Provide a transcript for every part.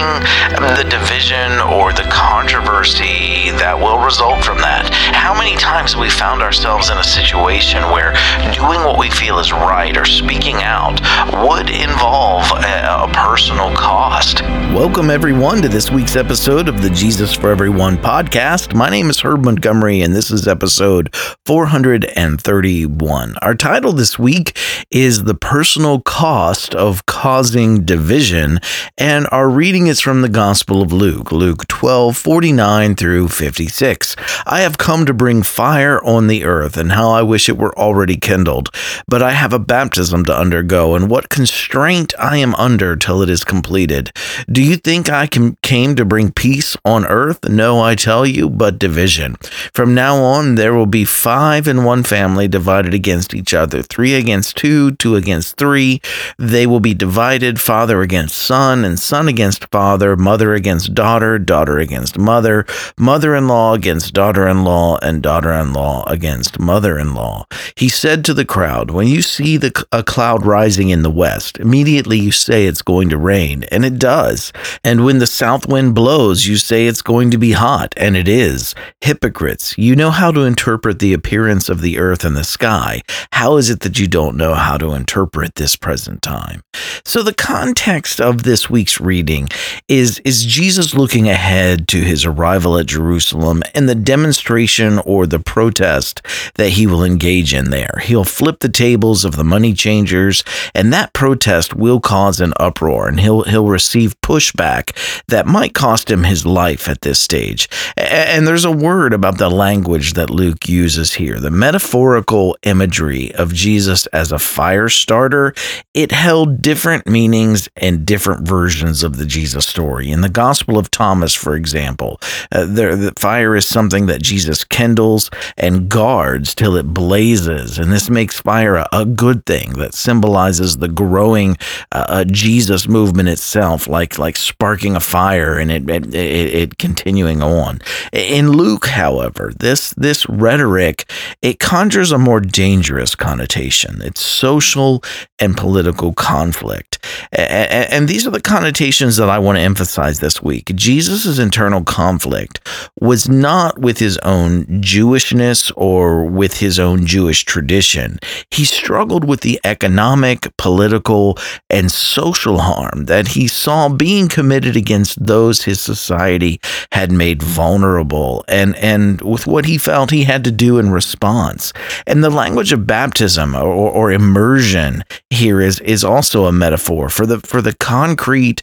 the division or the controversy that will result from that. How many times have we found ourselves in a situation where doing what we feel is right or speaking out would involve a, a personal cost? Welcome, everyone, to this week's episode of the Jesus for Everyone podcast. My name is Herb Montgomery, and this is episode 431. Our title this week is The Personal Cost of Causing Division, and our reading is from the Gospel of Luke, Luke 12, 49 through 56. I have come to bring fire on the earth, and how I wish it were already kindled. But I have a baptism to undergo, and what constraint I am under till it is completed. Do you think I can, came to bring peace on earth? No, I tell you, but division. From now on, there will be five in one family divided against each other, three against two, two against three. They will be divided, father against son, and son against against father, mother against daughter, daughter against mother, mother in law against daughter in law, and daughter in law against mother in law. He said to the crowd, When you see the, a cloud rising in the west, immediately you say it's going to rain, and it does. And when the south wind blows, you say it's going to be hot, and it is. Hypocrites, you know how to interpret the appearance of the earth and the sky. How is it that you don't know how to interpret this present time? So, the context of this week's reading reading is is Jesus looking ahead to his arrival at Jerusalem and the demonstration or the protest that he will engage in there. He'll flip the tables of the money changers and that protest will cause an uproar and he'll he'll receive pushback that might cost him his life at this stage. And there's a word about the language that Luke uses here. The metaphorical imagery of Jesus as a fire starter, it held different meanings and different versions of the Jesus story. In the Gospel of Thomas, for example, uh, there, the fire is something that Jesus kindles and guards till it blazes, and this makes fire a, a good thing that symbolizes the growing uh, uh, Jesus movement itself, like like sparking a fire and it, it, it, it continuing on. In Luke, however, this this rhetoric it conjures a more dangerous connotation. It's social and political conflict, and, and these are the connotations that I want to emphasize this week. Jesus' internal conflict was not with his own Jewishness or with his own Jewish tradition. He struggled with the economic, political, and social harm that he saw being committed against those his society had made vulnerable and, and with what he felt he had to do in response. And the language of baptism or, or immersion here is, is also a metaphor for the for the concrete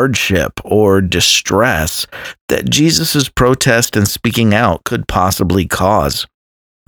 hardship or distress that Jesus' protest and speaking out could possibly cause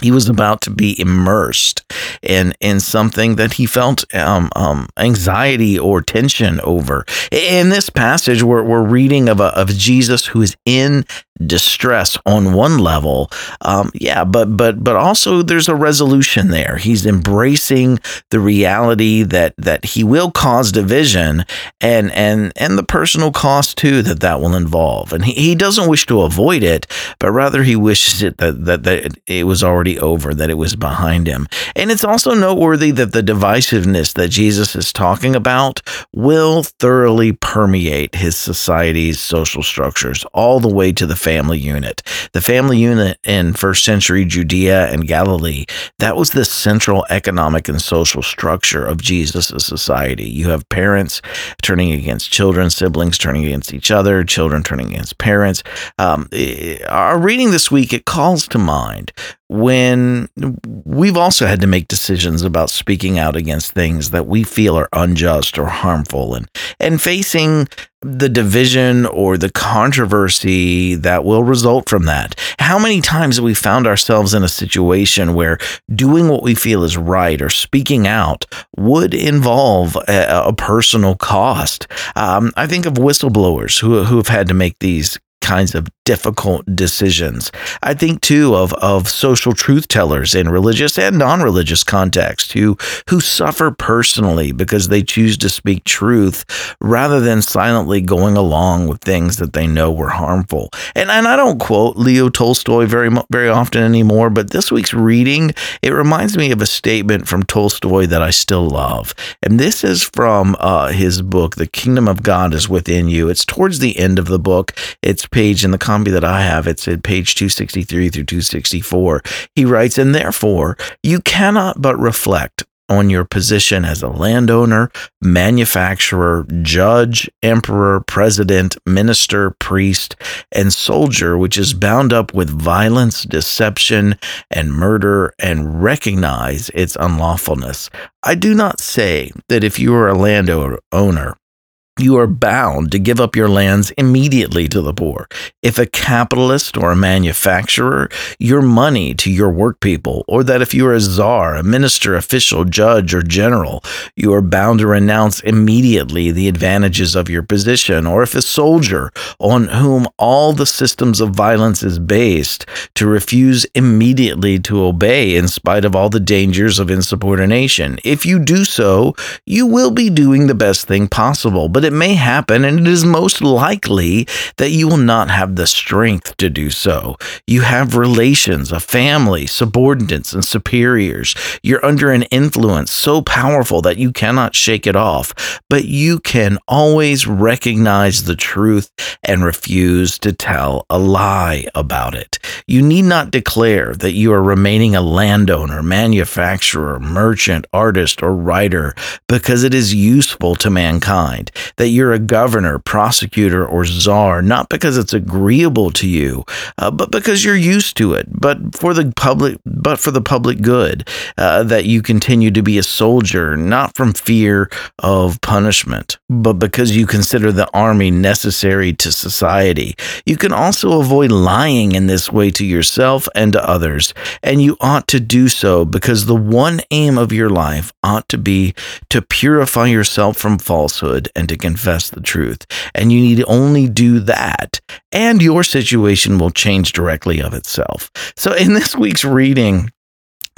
he was about to be immersed in in something that he felt um, um, anxiety or tension over. In this passage, we're, we're reading of a, of Jesus who is in distress on one level, um, yeah, but but but also there's a resolution there. He's embracing the reality that that he will cause division and and and the personal cost too that that will involve. And he, he doesn't wish to avoid it, but rather he wishes it that that, that it was already over, that it was behind him. And it's also noteworthy that the divisiveness that Jesus is talking about will thoroughly permeate his society's social structures all the way to the family unit. The family unit in first century Judea and Galilee, that was the central economic and social structure of Jesus' society. You have parents turning against children, siblings turning against each other, children turning against parents. Um, eh, our reading this week, it calls to mind when we've also had to make decisions about speaking out against things that we feel are unjust or harmful and and facing the division or the controversy that will result from that. How many times have we found ourselves in a situation where doing what we feel is right or speaking out would involve a, a personal cost? Um, I think of whistleblowers who, who have had to make these kinds of difficult decisions. I think too of of social truth tellers in religious and non-religious contexts who who suffer personally because they choose to speak truth rather than silently going along with things that they know were harmful. And and I don't quote Leo Tolstoy very very often anymore, but this week's reading it reminds me of a statement from Tolstoy that I still love. And this is from uh, his book The Kingdom of God is Within You. It's towards the end of the book. It's page in the copy that I have. It's at page 263 through 264. He writes, and therefore you cannot but reflect on your position as a landowner, manufacturer, judge, emperor, president, minister, priest, and soldier, which is bound up with violence, deception, and murder, and recognize its unlawfulness. I do not say that if you are a landowner, you are bound to give up your lands immediately to the poor. If a capitalist or a manufacturer, your money to your workpeople, or that if you are a czar, a minister, official, judge, or general, you are bound to renounce immediately the advantages of your position, or if a soldier on whom all the systems of violence is based, to refuse immediately to obey in spite of all the dangers of insubordination. If you do so, you will be doing the best thing possible. But but it may happen, and it is most likely that you will not have the strength to do so. You have relations, a family, subordinates, and superiors. You're under an influence so powerful that you cannot shake it off, but you can always recognize the truth and refuse to tell a lie about it. You need not declare that you are remaining a landowner, manufacturer, merchant, artist, or writer because it is useful to mankind that you're a governor, prosecutor, or czar, not because it's agreeable to you, uh, but because you're used to it, but for the public, but for the public good, uh, that you continue to be a soldier, not from fear of punishment, but because you consider the army necessary to society. You can also avoid lying in this way to yourself and to others, and you ought to do so because the one aim of your life ought to be to purify yourself from falsehood and to confess the truth. And you need only do that, and your situation will change directly of itself. So, in this week's reading,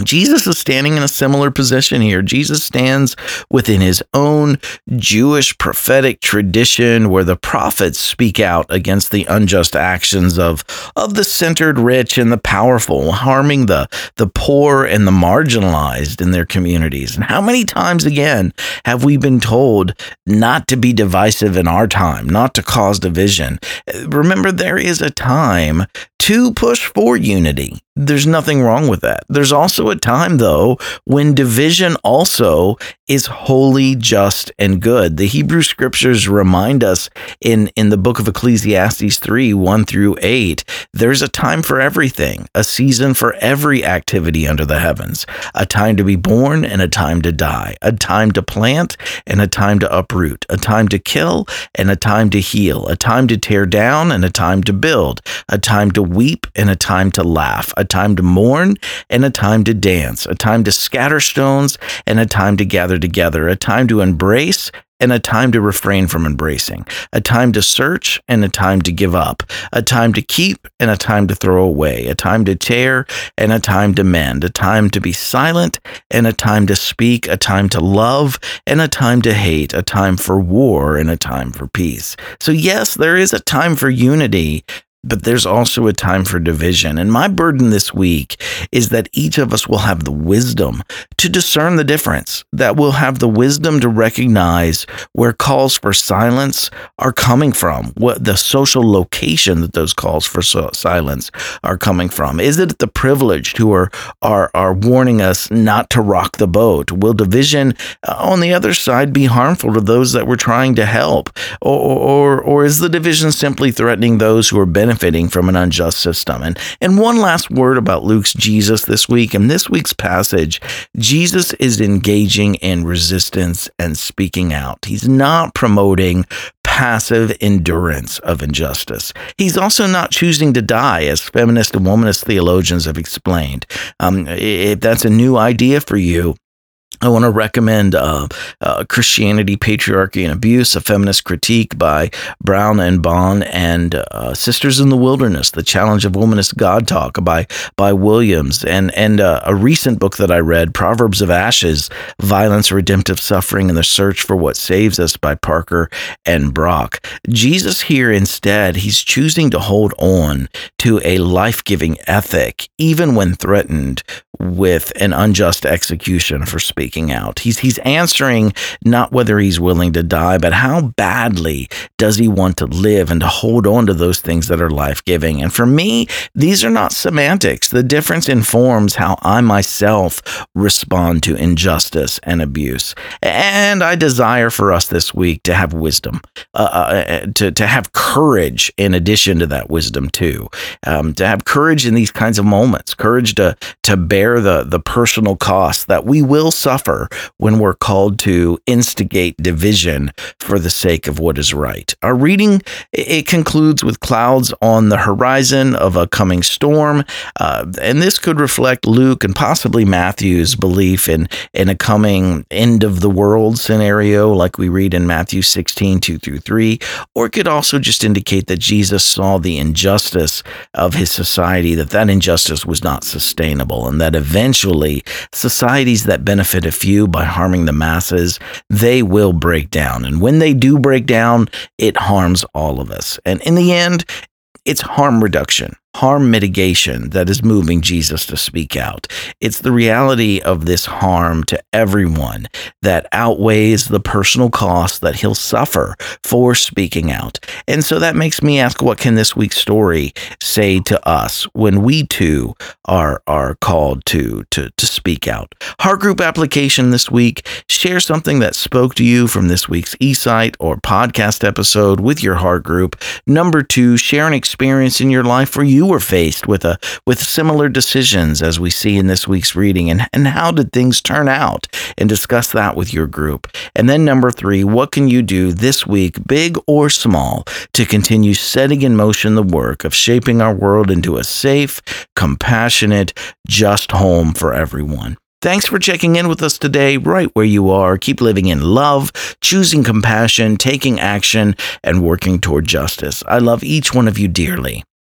Jesus is standing in a similar position here. Jesus stands within his own Jewish prophetic tradition where the prophets speak out against the unjust actions of, of the centered rich and the powerful, harming the, the poor and the marginalized in their communities. And how many times again have we been told not to be divisive in our time, not to cause division? Remember, there is a time to push for unity. There's nothing wrong with that. There's also a time, though, when division also is holy, just, and good. The Hebrew scriptures remind us in, in the book of Ecclesiastes 3 1 through 8 there's a time for everything, a season for every activity under the heavens, a time to be born and a time to die, a time to plant and a time to uproot, a time to kill and a time to heal, a time to tear down and a time to build, a time to weep and a time to laugh, a time to mourn and a time to dance, a time to scatter stones and a time to gather together, a time to embrace and a time to refrain from embracing, a time to search and a time to give up, a time to keep and a time to throw away, a time to tear and a time to mend, a time to be silent and a time to speak, a time to love and a time to hate, a time for war and a time for peace. So, yes, there is a time for unity, but there's also a time for division. And my burden this week is that each of us will have the wisdom to discern the difference, that we'll have the wisdom to recognize where calls for silence are coming from, what the social location that those calls for silence are coming from. Is it the privileged who are, are, are warning us not to rock the boat? Will division uh, on the other side be harmful to those that we're trying to help? Or, or, or is the division simply threatening those who are benefiting? Benefiting from an unjust system. And, and one last word about Luke's Jesus this week. In this week's passage, Jesus is engaging in resistance and speaking out. He's not promoting passive endurance of injustice. He's also not choosing to die, as feminist and womanist theologians have explained. Um, if that's a new idea for you, I want to recommend uh, uh, Christianity, Patriarchy, and Abuse, a feminist critique by Brown and Bohn, and uh, Sisters in the Wilderness, The Challenge of Womanist God Talk by by Williams, and and uh, a recent book that I read, Proverbs of Ashes, Violence, Redemptive Suffering, and the Search for What Saves Us by Parker and Brock. Jesus here instead, he's choosing to hold on to a life-giving ethic, even when threatened with an unjust execution for speaking out. He's he's answering not whether he's willing to die, but how badly does he want to live and to hold on to those things that are life-giving. And for me, these are not semantics. The difference informs how I myself respond to injustice and abuse. And I desire for us this week to have wisdom, uh, uh, uh to to have courage in addition to that wisdom too, um, to have courage in these kinds of moments, courage to to bear bear the, the personal costs that we will suffer when we're called to instigate division for the sake of what is right. Our reading it concludes with clouds on the horizon of a coming storm, uh, and this could reflect Luke and possibly Matthew's belief in in a coming end of the world scenario, like we read in Matthew 16 2 through 3, or it could also just indicate that Jesus saw the injustice of his society, that that injustice was not sustainable, and that eventually societies that benefit a few by harming the masses, they will break down. And when they do break down, it harms all of us. And in the end, it's harm reduction harm mitigation that is moving Jesus to speak out. It's the reality of this harm to everyone that outweighs the personal cost that he'll suffer for speaking out. And so that makes me ask what can this week's story say to us when we too are are called to to to speak out. Heart group application this week, share something that spoke to you from this week's eSight or podcast episode with your heart group. Number 2, share an experience in your life where you you were faced with a with similar decisions as we see in this week's reading and, and how did things turn out and discuss that with your group. And then number 3, what can you do this week, big or small, to continue setting in motion the work of shaping our world into a safe, compassionate, just home for everyone. Thanks for checking in with us today, right where you are. Keep living in love, choosing compassion, taking action, and working toward justice. I love each one of you dearly.